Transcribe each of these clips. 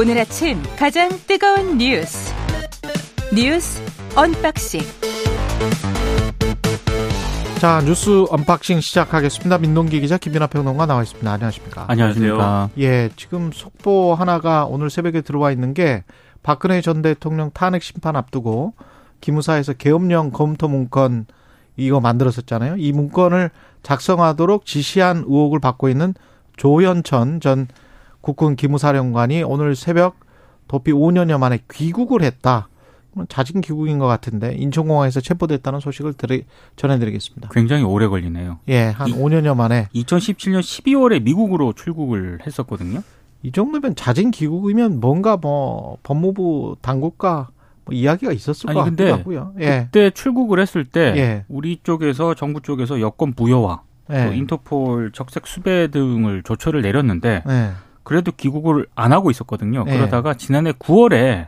오늘 아침 가장 뜨거운 뉴스 뉴스 언박싱 자 뉴스 언박싱 시작하겠습니다. 민동기 기자 김민하 평론가 나와 있습니다. 안녕하십니까? 안녕하십니까? 예, 지금 속보 하나가 오늘 새벽에 들어와 있는 게 박근혜 전 대통령 탄핵 심판 앞두고 기무사에서 계엄령 검토 문건 이거 만들었었잖아요. 이 문건을 작성하도록 지시한 의혹을 받고 있는 조현천 전 국군 기무사령관이 오늘 새벽 도피 5년여 만에 귀국을 했다. 자진 귀국인 것 같은데 인천공항에서 체포됐다는 소식을 드리, 전해드리겠습니다. 굉장히 오래 걸리네요. 예, 한 이- 5년여 만에 2017년 12월에 미국으로 출국을 했었거든요. 이 정도면 자진 귀국이면 뭔가 뭐 법무부 당국과 뭐 이야기가 있었을 아니, 것 같기도 하고요. 예, 그때 출국을 했을 때 예. 우리 쪽에서 정부 쪽에서 여권 부여와 예. 또 인터폴 적색 수배 등을 조처를 내렸는데 예. 그래도 귀국을 안 하고 있었거든요. 예. 그러다가 지난해 9월에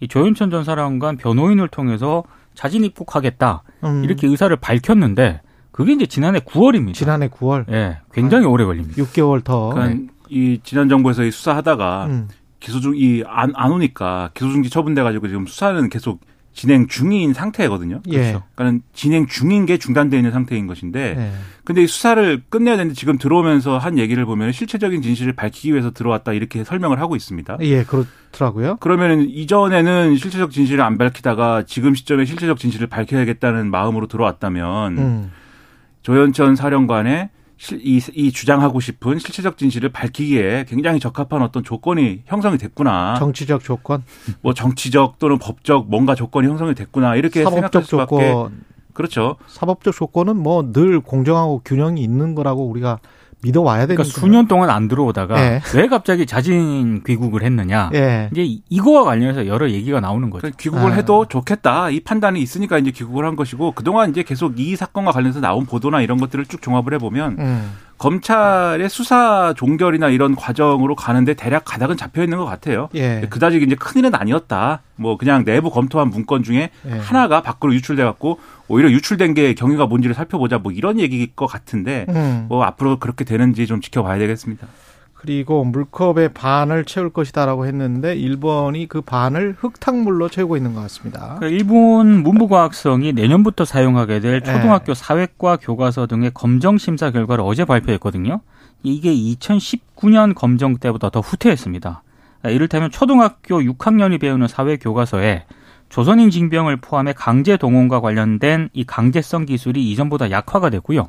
이 조현천 전 사령관 변호인을 통해서 자진 입국하겠다 음, 이렇게 의사를 밝혔는데 그게 이제 지난해 9월입니다. 지난해 9월 예, 굉장히 오래 걸립니다. 6개월 더. 그러니까 이 지난 정부에서 이 수사하다가 음, 기소 중이안 안 오니까 기소 중지 처분돼 가지고 지금 수사는 계속 진행 중인 상태거든요. 예. 그러니까 진행 중인 게 중단돼 있는 상태인 것인데 예. 근데 이 수사를 끝내야 되는데 지금 들어오면서 한 얘기를 보면 실체적인 진실을 밝히기 위해서 들어왔다 이렇게 설명을 하고 있습니다. 예, 그렇더라고요. 그러면 이전에는 실체적 진실을 안 밝히다가 지금 시점에 실체적 진실을 밝혀야겠다는 마음으로 들어왔다면 음, 조현천 사령관의 실- 이, 이 주장하고 싶은 실체적 진실을 밝히기에 굉장히 적합한 어떤 조건이 형성이 됐구나. 정치적 조건, 뭐 정치적 또는 법적 뭔가 조건이 형성이 됐구나 이렇게 생각할 수밖에 조건, 그렇죠. 사법적 조건은 뭐 늘 공정하고 균형이 있는 거라고 우리가 믿어와야 되는 그러니까 수년 동안 안 들어오다가 예. 왜 갑자기 자진 귀국을 했느냐. 예. 이제 이- 이거와 관련해서 여러 얘기가 나오는 거죠. 그러니까 귀국을 아. 해도 좋겠다 이 판단이 있으니까 이제 귀국을 한 것이고 그동안 이제 계속 이 사건과 관련해서 나온 보도나 이런 것들을 쭉 종합을 해보면 음, 검찰의 수사 종결이나 이런 과정으로 가는데 대략 가닥은 잡혀 있는 것 같아요. 예. 그다지 이제 큰 일은 아니었다. 뭐 그냥 내부 검토한 문건 중에 예. 하나가 밖으로 유출돼 갖고 오히려 유출된 게 경위가 뭔지를 살펴보자 뭐 이런 얘기일 것 같은데 음. 뭐 앞으로 그렇게 되는지 좀 지켜봐야 되겠습니다. 그리고 물컵의 반을 채울 것이다라고 했는데 일본이 그 반을 흑탕물로 채우고 있는 것 같습니다. 그러니까 일본 문부과학성이 내년부터 사용하게 될 네. 초등학교 사회과 교과서 등의 검정 심사 결과를 어제 발표했거든요. 이게 2019년 검정 때보다 더 후퇴했습니다. 이를테면 초등학교 6학년이 배우는 사회 교과서에 조선인 징병을 포함해 강제 동원과 관련된 이 강제성 기술이 이전보다 약화가 됐고요.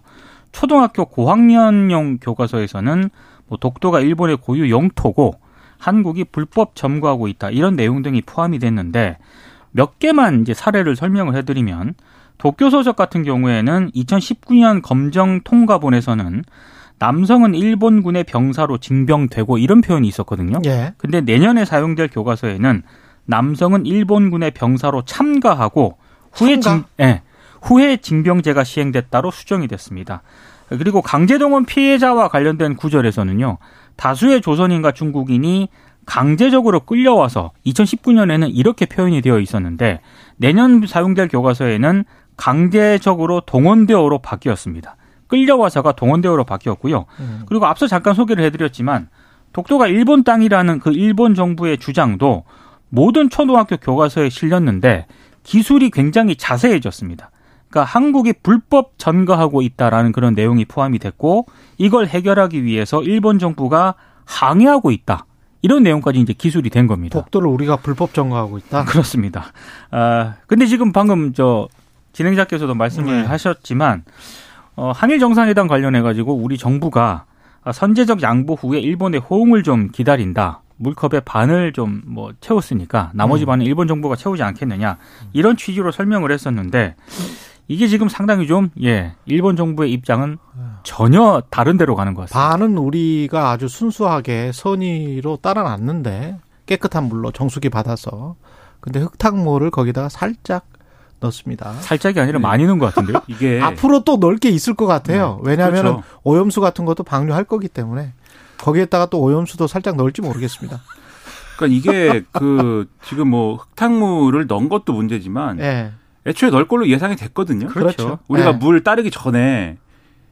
초등학교 고학년용 교과서에서는 뭐 독도가 일본의 고유 영토고 한국이 불법 점거하고 있다 이런 내용 등이 포함이 됐는데 몇 개만 이제 사례를 설명을 해드리면 도쿄소적 같은 경우에는 2019년 검정 통과본에서는 남성은 일본군의 병사로 징병되고 이런 표현이 있었거든요. 예. 근데 내년에 사용될 교과서에는 남성은 일본군의 병사로 참가하고 후에 참가? 징, 예, 후에 징병제가 시행됐다로 수정이 됐습니다. 그리고 강제동원 피해자와 관련된 구절에서는요, 다수의 조선인과 중국인이 강제적으로 끌려와서 2019년에는 이렇게 표현이 되어 있었는데 내년 사용될 교과서에는 강제적으로 동원되어로 바뀌었습니다. 끌려와서가 동원되어로 바뀌었고요. 음. 그리고 앞서 잠깐 소개를 해드렸지만 독도가 일본 땅이라는 그 일본 정부의 주장도 모든 초등학교 교과서에 실렸는데 기술이 굉장히 자세해졌습니다. 그러니까 한국이 불법 점거하고 있다라는 그런 내용이 포함이 됐고 이걸 해결하기 위해서 일본 정부가 항의하고 있다. 이런 내용까지 이제 기술이 된 겁니다. 독도를 우리가 불법 점거하고 있다. 그렇습니다. 아, 근데 지금 방금 저 진행자께서도 말씀을 네. 하셨지만 어, 한일 정상회담 관련해 가지고 우리 정부가 선제적 양보 후에 일본의 호응을 좀 기다린다. 물컵의 반을 좀 뭐 채웠으니까 나머지 음. 반은 일본 정부가 채우지 않겠느냐 이런 취지로 설명을 했었는데 이게 지금 상당히 좀 예 일본 정부의 입장은 전혀 다른 데로 가는 것 같습니다. 반은 우리가 아주 순수하게 선의로 따라놨는데 깨끗한 물로 정수기 받아서 근데 흙탕물을 거기다가 살짝 넣습니다. 살짝이 아니라 네. 많이 넣은 것 같은데요. 이게 앞으로 또 넓게 있을 것 같아요. 왜냐하면 그렇죠. 오염수 같은 것도 방류할 거기 때문에 거기에다가 또 오염수도 살짝 넣을지 모르겠습니다. 그러니까 이게 그 지금 뭐 흙탕물을 넣은 것도 문제지만 예. 애초에 넣을 걸로 예상이 됐거든요. 그렇죠. 우리가 네. 물 따르기 전에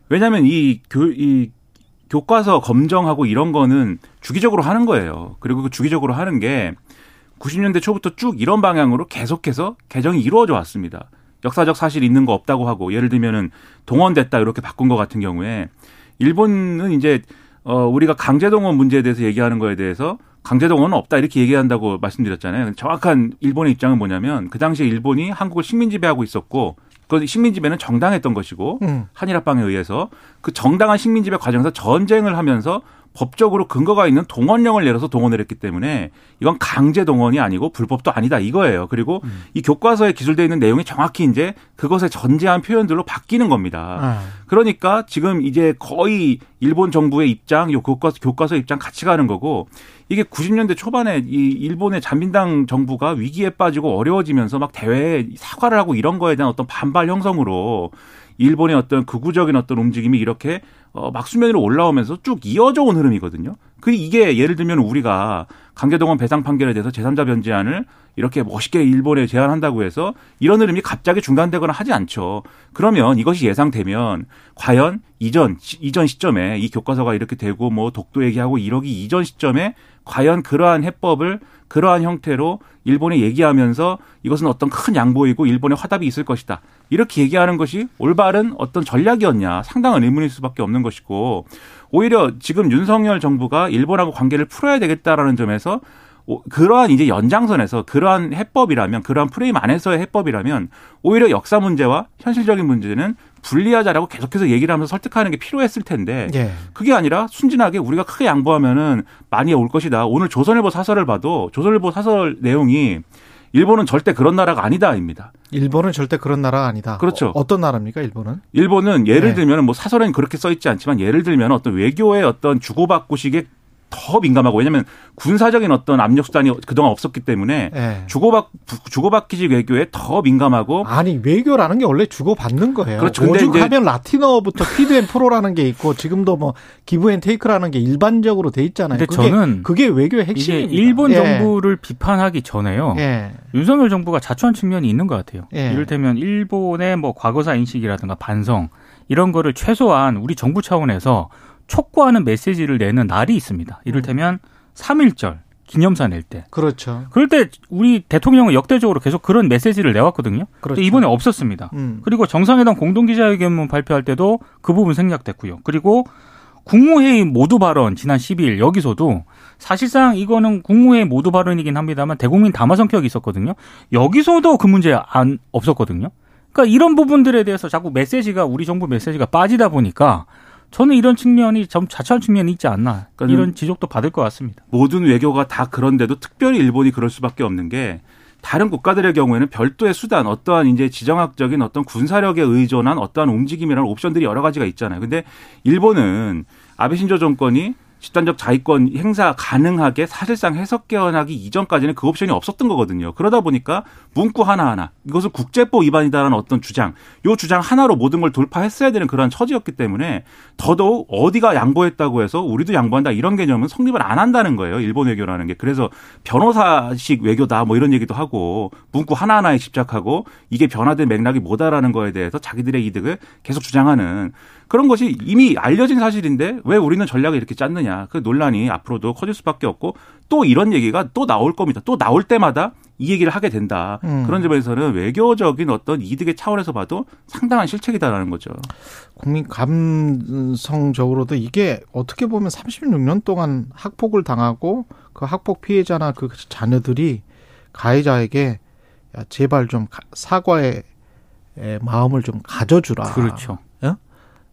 왜냐하면 이 교 이 교과서 검정하고 이런 거는 주기적으로 하는 거예요. 그리고 그 주기적으로 하는 게 90년대 초부터 쭉 이런 방향으로 계속해서 개정이 이루어져 왔습니다. 역사적 사실 있는 거 없다고 하고 예를 들면은 동원됐다 이렇게 바꾼 것 같은 경우에 일본은 이제 어 우리가 강제동원 문제에 대해서 얘기하는 거에 대해서 강제동원은 없다 이렇게 얘기한다고 말씀드렸잖아요. 정확한 일본의 입장은 뭐냐면 그 당시에 일본이 한국을 식민 지배하고 있었고 그 식민 지배는 정당했던 것이고 음. 한일 합방에 의해서 그 정당한 식민 지배 과정에서 전쟁을 하면서 법적으로 근거가 있는 동원령을 내려서 동원을 했기 때문에 이건 강제 동원이 아니고 불법도 아니다 이거예요. 그리고 음. 이 교과서에 기술되어 있는 내용이 정확히 이제 그것에 전제한 표현들로 바뀌는 겁니다. 아. 그러니까 지금 이제 거의 일본 정부의 입장, 요 교과서, 교과서 입장 같이 가는 거고 이게 90년대 초반에 이 일본의 자민당 정부가 위기에 빠지고 어려워지면서 막 대회에 사과를 하고 이런 거에 대한 어떤 반발 형성으로 일본의 어떤 극우적인 어떤 움직임이 이렇게 어, 막 수면 위로 올라오면서 쭉 이어져 온 흐름이거든요. 그 이게 예를 들면 우리가 강제동원 배상 판결에 대해서 제3자 변제안을 이렇게 멋있게 일본에 제안한다고 해서 이런 흐름이 갑자기 중단되거나 하지 않죠. 그러면 이것이 예상되면 과연 이전 이전 시점에 이 교과서가 이렇게 되고 뭐 독도 얘기하고 이러기 이전 시점에 과연 그러한 해법을 그러한 형태로 일본에 얘기하면서 이것은 어떤 큰 양보이고 일본의 화답이 있을 것이다. 이렇게 얘기하는 것이 올바른 어떤 전략이었냐 상당한 의문일 수밖에 없는 것이고 오히려 지금 윤석열 정부가 일본하고 관계를 풀어야 되겠다라는 점에서 그러한 이제 연장선에서 그러한 해법이라면 그러한 프레임 안에서의 해법이라면 오히려 역사 문제와 현실적인 문제는 분리하자라고 계속해서 얘기를 하면서 설득하는 게 필요했을 텐데 예. 그게 아니라 순진하게 우리가 크게 양보하면은 많이 올 것이다. 오늘 조선일보 사설을 봐도 조선일보 사설 내용이 일본은 절대 그런 나라가 아니다입니다. 일본은 절대 그런 나라가 아니다. 그렇죠. 어, 떤 나라입니까, 일본은? 일본은 예를 네. 들면 뭐 사설에는 그렇게 써 있지 않지만 예를 들면 어떤 외교의 어떤 주고받고식에 더 민감하고 왜냐하면 군사적인 어떤 압력 수단이 그동안 없었기 때문에 예. 주고받 주고받기식 외교에 더 민감하고 아니 외교라는 게 원래 주고받는 거예요. 그렇죠. 근데 오죽하면 라틴어부터 피드앤 프로라는 게 있고 지금도 뭐 기브앤테이크라는 게 일반적으로 돼 있잖아요. 근데 그게, 저는 그게 외교의 핵심입니다. 일본 예. 정부를 비판하기 전에요. 예. 윤석열 정부가 자초한 측면이 있는 것 같아요. 예. 이를테면 일본의 뭐 과거사 인식이라든가 반성 이런 거를 최소한 우리 정부 차원에서 촉구하는 메시지를 내는 날이 있습니다. 이를테면 3.1절 기념사 낼 때. 그렇죠. 그럴 때 우리 대통령은 역대적으로 계속 그런 메시지를 내왔거든요. 그렇죠. 이번에 없었습니다. 음. 그리고 정상회담 공동기자회견문 발표할 때도 그 부분 생략됐고요. 그리고 국무회의 모두 발언 지난 10일 여기서도 사실상 이거는 국무회의 모두 발언이긴 합니다만 대국민 담화 성격이 있었거든요. 여기서도 그 문제 안 없었거든요. 그러니까 이런 부분들에 대해서 자꾸 메시지가 우리 정부 메시지가 빠지다 보니까 저는 이런 측면이 좀 자초한 측면이 있지 않나 그러니까는 이런 지적도 받을 것 같습니다. 모든 외교가 다 그런데도 특별히 일본이 그럴 수밖에 없는 게 다른 국가들의 경우에는 별도의 수단, 어떠한 이제 지정학적인 어떤 군사력에 의존한 어떠한 움직임이라는 옵션들이 여러 가지가 있잖아요. 근데 일본은 아베 신조 정권이 집단적 자위권 행사 가능하게 사실상 해석 개헌하기 이전까지는 그 옵션이 없었던 거거든요. 그러다 보니까 문구 하나하나 이것을 국제법 위반이다라는 어떤 주장, 요 주장 하나로 모든 걸 돌파했어야 되는 그러한 처지였기 때문에 더더욱 어디가 양보했다고 해서 우리도 양보한다 이런 개념은 성립을 안 한다는 거예요. 일본 외교라는 게. 그래서 변호사식 외교다 뭐 이런 얘기도 하고 문구 하나하나에 집착하고 이게 변화된 맥락이 뭐다라는 거에 대해서 자기들의 이득을 계속 주장하는 그런 것이 이미 알려진 사실인데 왜 우리는 전략을 이렇게 짰느냐. 그 논란이 앞으로도 커질 수밖에 없고 또 이런 얘기가 또 나올 겁니다. 또 나올 때마다 이 얘기를 하게 된다. 음. 그런 점에서는 외교적인 어떤 이득의 차원에서 봐도 상당한 실책이다라는 거죠. 국민 감성적으로도 이게 어떻게 보면 36년 동안 학폭을 당하고 그 학폭 피해자나 그 자녀들이 가해자에게 야, 제발 좀 가- 사과의 에, 마음을 좀 가져주라. 그렇죠.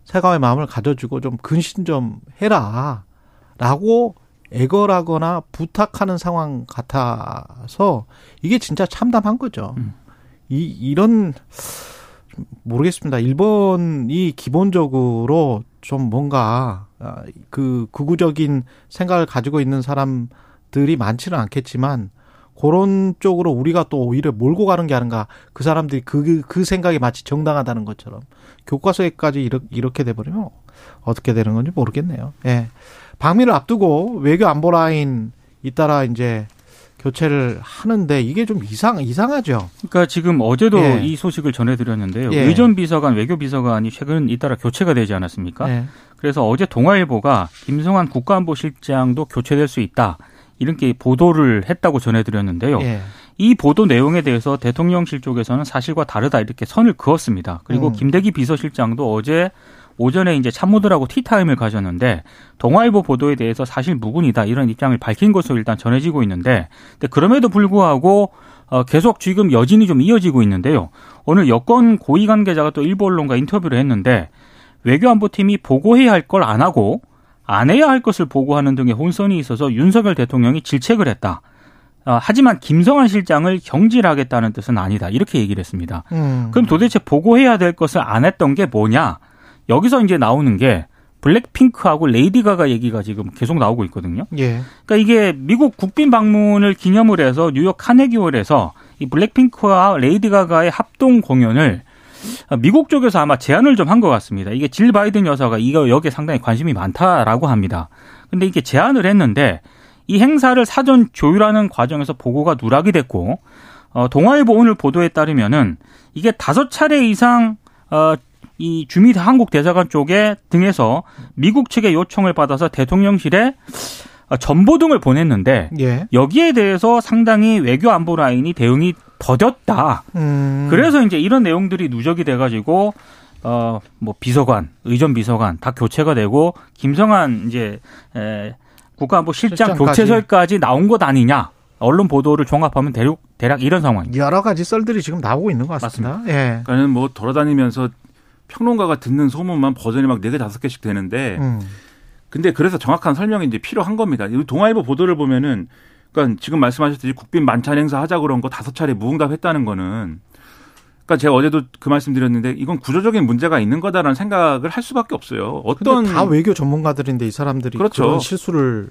사과의 마음을 가져주고 좀 근신 좀 해라. 라고 애걸하거나 부탁하는 상황 같아서 이게 진짜 참담한 거죠. 음. 이, 이런, 좀 모르겠습니다. 일본이 기본적으로 좀 뭔가, 아, 그, 극우적인 생각을 가지고 있는 사람들이 많지는 않겠지만, 그런 쪽으로 우리가 또 오히려 몰고 가는 게 아닌가. 그 사람들이 그, 그 생각이 마치 정당하다는 것처럼. 교과서에까지 이렇게, 이렇게 돼버리면 어떻게 되는 건지 모르겠네요. 예. 방미를 앞두고 외교 안보 라인 잇따라 이제 교체를 하는데 이게 좀 이상 이상하죠. 그러니까 지금 어제도 예. 이 소식을 전해드렸는데요. 예. 의전 비서관, 외교 비서관이 최근 잇따라 교체가 되지 않았습니까? 예. 그래서 어제 동아일보가 김성환 국가안보실장도 교체될 수 있다. 이렇게 보도를 했다고 전해드렸는데요. 예. 이 보도 내용에 대해서 대통령실 쪽에서는 사실과 다르다 이렇게 선을 그었습니다. 그리고 음. 김대기 비서실장도 어제 오전에 이제 참모들하고 티타임을 가졌는데 동아일보 보도에 대해서 사실 무근이다 이런 입장을 밝힌 것으로 일단 전해지고 있는데 근데 그럼에도 불구하고 어, 계속 지금 여진이 좀 이어지고 있는데요. 오늘 여권 고위 관계자가 또 일부 언론과 인터뷰를 했는데 외교안보팀이 보고해야 할 걸 안 하고 안 해야 할 것을 보고하는 등의 혼선이 있어서 윤석열 대통령이 질책을 했다. 어, 하지만 김성환 실장을 경질하겠다는 뜻은 아니다. 이렇게 얘기를 했습니다. 음. 그럼 도대체 보고해야 될 것을 안 했던 게 뭐냐? 여기서 이제 나오는 게 블랙핑크하고 레이디 가가 얘기가 지금 계속 나오고 있거든요. 예. 그러니까 이게 미국 국빈 방문을 기념을 해서 뉴욕 카네기홀에서 이 블랙핑크와 레이디 가가의 합동 공연을 미국 쪽에서 아마 제안을 좀 한 것 같습니다. 이게 질 바이든 여사가 이거 여기에 상당히 관심이 많다라고 합니다. 근데 이게 제안을 했는데 이 행사를 사전 조율하는 과정에서 보고가 누락이 됐고 어, 동아일보 오늘 보도에 따르면은 이게 다섯 차례 이상 어, 이 주미 한국 대사관 쪽에 등에서 미국 측의 요청을 받아서 대통령실에 어, 전보 등을 보냈는데 예. 여기에 대해서 상당히 외교 안보 라인이 대응이 더뎠다. 음. 그래서 이제 이런 내용들이 누적이 돼가지고 어 뭐 비서관, 의전 비서관 다 교체가 되고 김성한 이제 에, 국가안보 실장 실장까지. 교체설까지 나온 것 아니냐. 언론 보도를 종합하면 대략, 대략 이런 상황입니다. 여러 가지 썰들이 지금 나오고 있는 것 같습니다. 예. 그러니까는 뭐 돌아다니면서 평론가가 듣는 소문만 버전이 막 네 개 다섯 개씩 되는데 음. 근데 그래서 정확한 설명이 이제 필요한 겁니다. 이 동아일보 보도를 보면은 그러니까 지금 말씀하셨듯이 국빈 만찬 행사 하자 그런 거 다섯 차례 무응답했다는 거는 그러니까 제가 어제도 그 말씀드렸는데 이건 구조적인 문제가 있는 거다라는 생각을 할 수밖에 없어요. 어떤 다 외교 전문가들인데 이 사람들이 그렇죠. 그런 실수를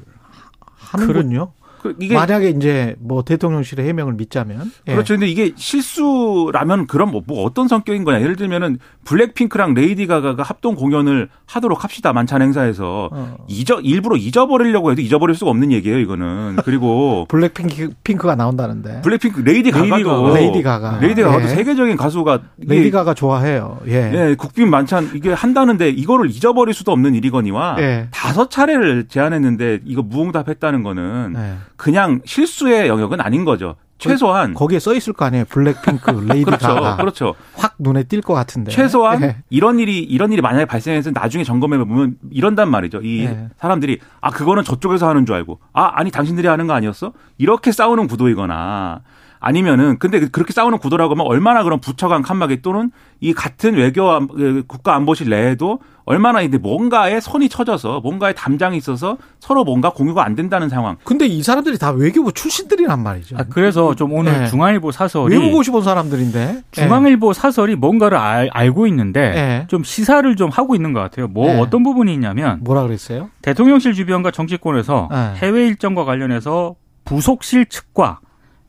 하는군요. 그 이게 만약에 이제 뭐 대통령실의 해명을 믿자면 예. 그렇죠. 근데 이게 실수라면 그럼 뭐, 뭐 어떤 성격인 거냐. 예를 들면은 블랙핑크랑 레이디 가가가 합동 공연을 하도록 합시다. 만찬 행사에서 어. 잊어 일부러 잊어버리려고 해도 잊어버릴 수가 없는 얘기예요. 이거는 그리고 블랙핑크 핑크가 나온다는데 블랙핑크 레이디 가가도 가가. 레이디 가가. 레이디 가가도 예. 세계적인 가수가 레이디 가가 좋아해요. 예. 예, 국빈 만찬 이게 한다는데 이거를 잊어버릴 수도 없는 일이거니와 예. 다섯 차례를 제안했는데 이거 무응답했다는 거는 예. 그냥 실수의 영역은 아닌 거죠. 최소한 거기에 써 있을 거 아니에요. 블랙핑크 레이디 그렇죠, 가가 그렇죠. 확 눈에 띌 것 같은데. 최소한 예. 이런 일이 이런 일이 만약에 발생해서 나중에 점검해 보면 이런단 말이죠. 이 네. 사람들이 아 그거는 저쪽에서 하는 줄 알고 아 아니 당신들이 하는 거 아니었어? 이렇게 싸우는 구도이거나 아니면은 근데 그렇게 싸우는 구도라고 하면 얼마나 그런 부처간 칸막이 또는 이 같은 외교 안- 그 국가 안보실 내에도 얼마나 이제 뭔가에 손이 쳐져서 뭔가에 담장이 있어서 서로 뭔가 공유가 안 된다는 상황. 근데 이 사람들이 다 외교부 출신들이란 말이죠. 아, 그래서 좀 오늘 예. 중앙일보 사설이 외우고 싶은 사람들인데. 중앙일보 사설이 뭔가를 알, 알고 있는데 예. 좀 시사를 좀 하고 있는 것 같아요. 뭐 예. 어떤 부분이 있냐면 뭐라 그랬어요? 대통령실 주변과 정치권에서 예. 해외 일정과 관련해서 부속실 측과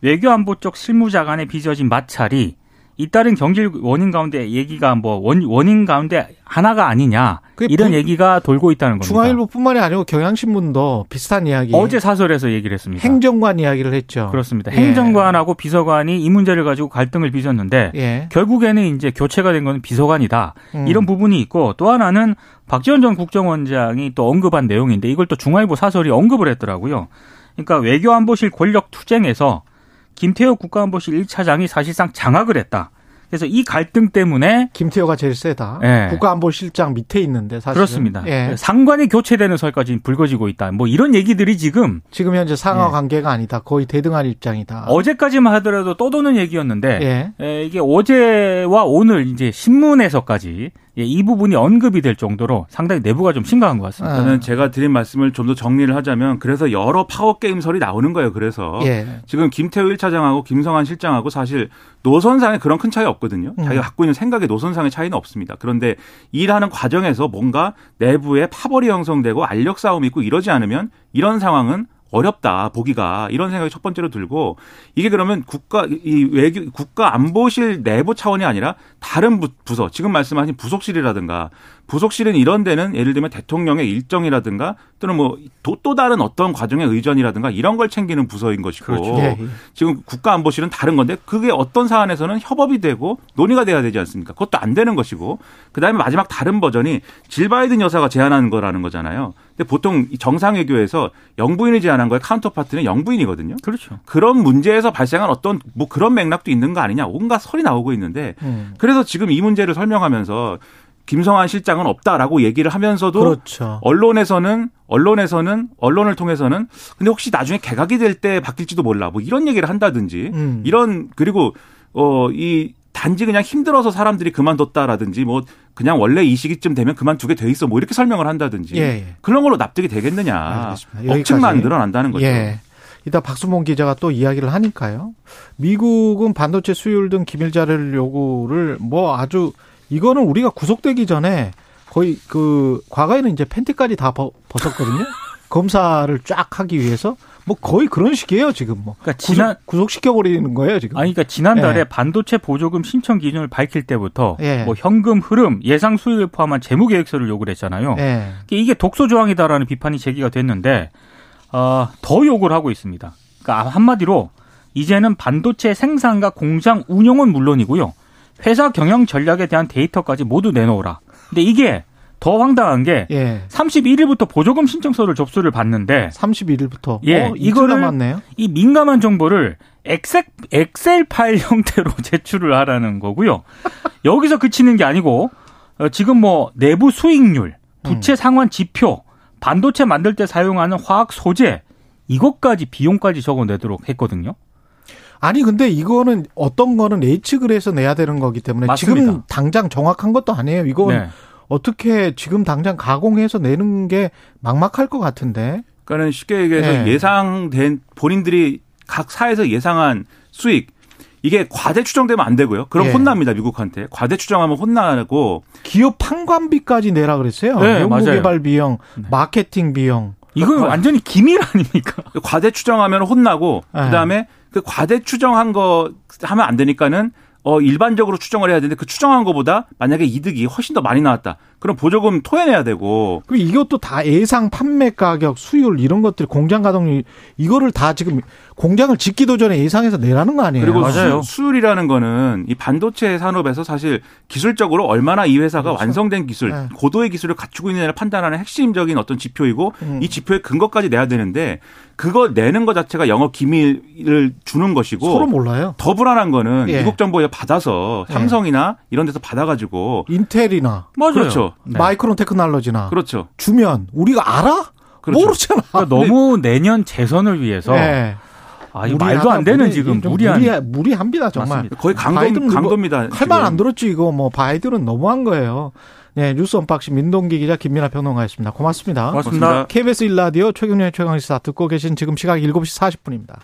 외교안보 쪽 실무자 간에 빚어진 마찰이 잇따른 경질 원인 가운데 얘기가 뭐 원, 원인 가운데 하나가 아니냐 이런 부- 얘기가 돌고 있다는 겁니다. 중앙일보뿐만이 아니고 경향신문도 비슷한 이야기. 어제 사설에서 얘기를 했습니다. 행정관 이야기를 했죠. 그렇습니다. 예. 행정관하고 비서관이 이 문제를 가지고 갈등을 빚었는데 예. 결국에는 이제 교체가 된 건 비서관이다. 음. 이런 부분이 있고 또 하나는 박지원 전 국정원장이 또 언급한 내용인데 이걸 또 중앙일보 사설이 언급을 했더라고요. 그러니까 외교안보실 권력 투쟁에서 김태호 국가안보실 1차장이 사실상 장악을 했다. 그래서 이 갈등 때문에 김태호가 제일 세다. 예. 국가안보실장 밑에 있는데 사실 그렇습니다. 예. 상관이 교체되는 설까지 불거지고 있다. 뭐 이런 얘기들이 지금 지금 현재 상하 예. 관계가 아니다. 거의 대등한 입장이다. 어제까지만 하더라도 떠도는 얘기였는데 예. 에, 이게 어제와 오늘 이제 신문에서까지 예, 이 부분이 언급이 될 정도로 상당히 내부가 좀 심각한 것 같습니다. 아. 저는 제가 드린 말씀을 좀 더 정리를 하자면 그래서 여러 파워 게임설이 나오는 거예요. 그래서 예. 지금 김태우 1차장하고 김성환 실장하고 사실 노선상에 그런 큰 차이 없거든요. 음. 자기가 갖고 있는 생각의 노선상의 차이는 없습니다. 그런데 일하는 과정에서 뭔가 내부에 파벌이 형성되고 알력 싸움이 있고 이러지 않으면 이런 상황은 어렵다 보기가 이런 생각이 첫 번째로 들고 이게 그러면 국가 이 외교 국가 안보실 내부 차원이 아니라 다른 부서 지금 말씀하신 부속실이라든가 부속실은 이런 데는 예를 들면 대통령의 일정이라든가 또는 뭐또 다른 어떤 과정의 의전이라든가 이런 걸 챙기는 부서인 것이고 그렇죠. 예, 예. 지금 국가안보실은 다른 건데 그게 어떤 사안에서는 협업이 되고 논의가 돼야 되지 않습니까? 그것도 안 되는 것이고 그다음에 마지막 다른 버전이 질 바이든 여사가 제안하는 거라는 거잖아요. 근데 보통 이 정상외교에서 영부인이 제안한 거에 카운터파트는 영부인이거든요. 그렇죠. 그런 문제에서 발생한 어떤 뭐 그런 맥락도 있는 거 아니냐 온갖 설이 나오고 있는데 음. 그래서 지금 이 문제를 설명하면서 김성한 실장은 없다라고 얘기를 하면서도 그렇죠. 언론에서는 언론에서는 언론을 통해서는 근데 혹시 나중에 개각이 될 때 바뀔지도 몰라 뭐 이런 얘기를 한다든지 음. 이런 그리고 어이 단지 그냥 힘들어서 사람들이 그만뒀다라든지 뭐 그냥 원래 이 시기쯤 되면 그만두게 돼 있어 뭐 이렇게 설명을 한다든지 예, 예. 그런 걸로 납득이 되겠느냐 알겠습니다. 억측만. 늘어난다는 거죠. 예. 이따 박수봉 기자가 또 이야기를 하니까요. 미국은 반도체 수율 등 기밀 자료를 요구를 뭐 아주 이거는 우리가 구속되기 전에 거의 그 과거에는 이제 팬티까지 다 벗- 벗었거든요. 검사를 쫙 하기 위해서 뭐 거의 그런 식이에요 지금 뭐 그러니까 지난 구속, 시켜 버리는 거예요 지금. 아니 그러니까 지난달에 예. 반도체 보조금 신청 기준을 밝힐 때부터 예. 뭐 현금 흐름, 예상 수익을 포함한 재무 계획서를 요구를 했잖아요. 예. 이게 독소 조항이다라는 비판이 제기가 됐는데 어, 더 요구를 하고 있습니다. 그러니까 한마디로 이제는 반도체 생산과 공장 운영은 물론이고요. 회사 경영 전략에 대한 데이터까지 모두 내놓으라. 근데 이게 더 황당한 게 예. 31일부터 보조금 신청서를 접수를 받는데 31일부터 예, 어, 이거를- 남았네요. 이 민감한 정보를 엑셀, 엑셀 파일 형태로 제출을 하라는 거고요. 여기서 그치는 게 아니고 어, 지금 뭐 내부 수익률, 부채 상환 지표, 반도체 만들 때 사용하는 화학 소재 이것까지 비용까지 적어내도록 했거든요. 아니 근데 이거는 어떤 거는 예측을 해서 내야 되는 거기 때문에 지금 맞습니다. 당장 정확한 것도 아니에요. 이건 네. 어떻게 지금 당장 가공해서 내는 게 막막할 것 같은데. 그러니까는 쉽게 얘기해서 예. 예상된 본인들이 각 사에서 예상한 수익 이게 과대 추정되면 안 되고요. 그럼 예. 혼납니다 미국한테 과대 추정하면 혼나고 기업 판관비까지 내라 그랬어요. 네, 연구 맞아요. 개발 비용, 네. 마케팅 비용. 그- 완전히 기밀 아닙니까? 과대 추정하면 혼나고 예. 그다음에 그 과대 추정한 거 하면 안 되니까는 어 일반적으로 추정을 해야 되는데 그 추정한 거보다 만약에 이득이 훨씬 더 많이 나왔다. 그럼 보조금 토해내야 되고 그리고 이것도 다 예상 판매 가격, 수율 이런 것들 공장 가동률 이거를 다 지금 공장을 짓기도 전에 예상해서 내라는 거 아니에요. 그리고 맞아요. 수, 수율이라는 거는 이 반도체 산업에서 사실 기술적으로 얼마나 이 회사가 그렇죠. 완성된 기술, 네. 고도의 기술을 갖추고 있느냐를 판단하는 핵심적인 어떤 지표이고 음. 이 지표의 근거까지 내야 되는데 그걸 내는 것 자체가 영업 기밀을 주는 것이고 서로 몰라요. 더 불안한 거는 예. 미국 정부에 받아서 예. 삼성이나 이런 데서 받아가지고 인텔이나 맞아요. 그렇죠. 네. 마이크론 테크놀로지나 그렇죠. 주면 우리가 알아? 그렇죠. 모르잖아. 그러니까 너무 내년 재선을 위해서 네. 아, 이거 말도 안 되는 지금 좀 무리한 무리, 무리합니다 정말. 맞습니다. 거의 강도, 바이든 강도입니다. 칼만 안 들었지 이거 뭐 바이든은 너무한 거예요. 네 뉴스 언박싱 민동기 기자 김민하 평론가였습니다. 고맙습니다. 고맙습니다. 고맙습니다. KBS 1라디오 최경영의 최강시사 듣고 계신 지금 시각 7시 40분입니다.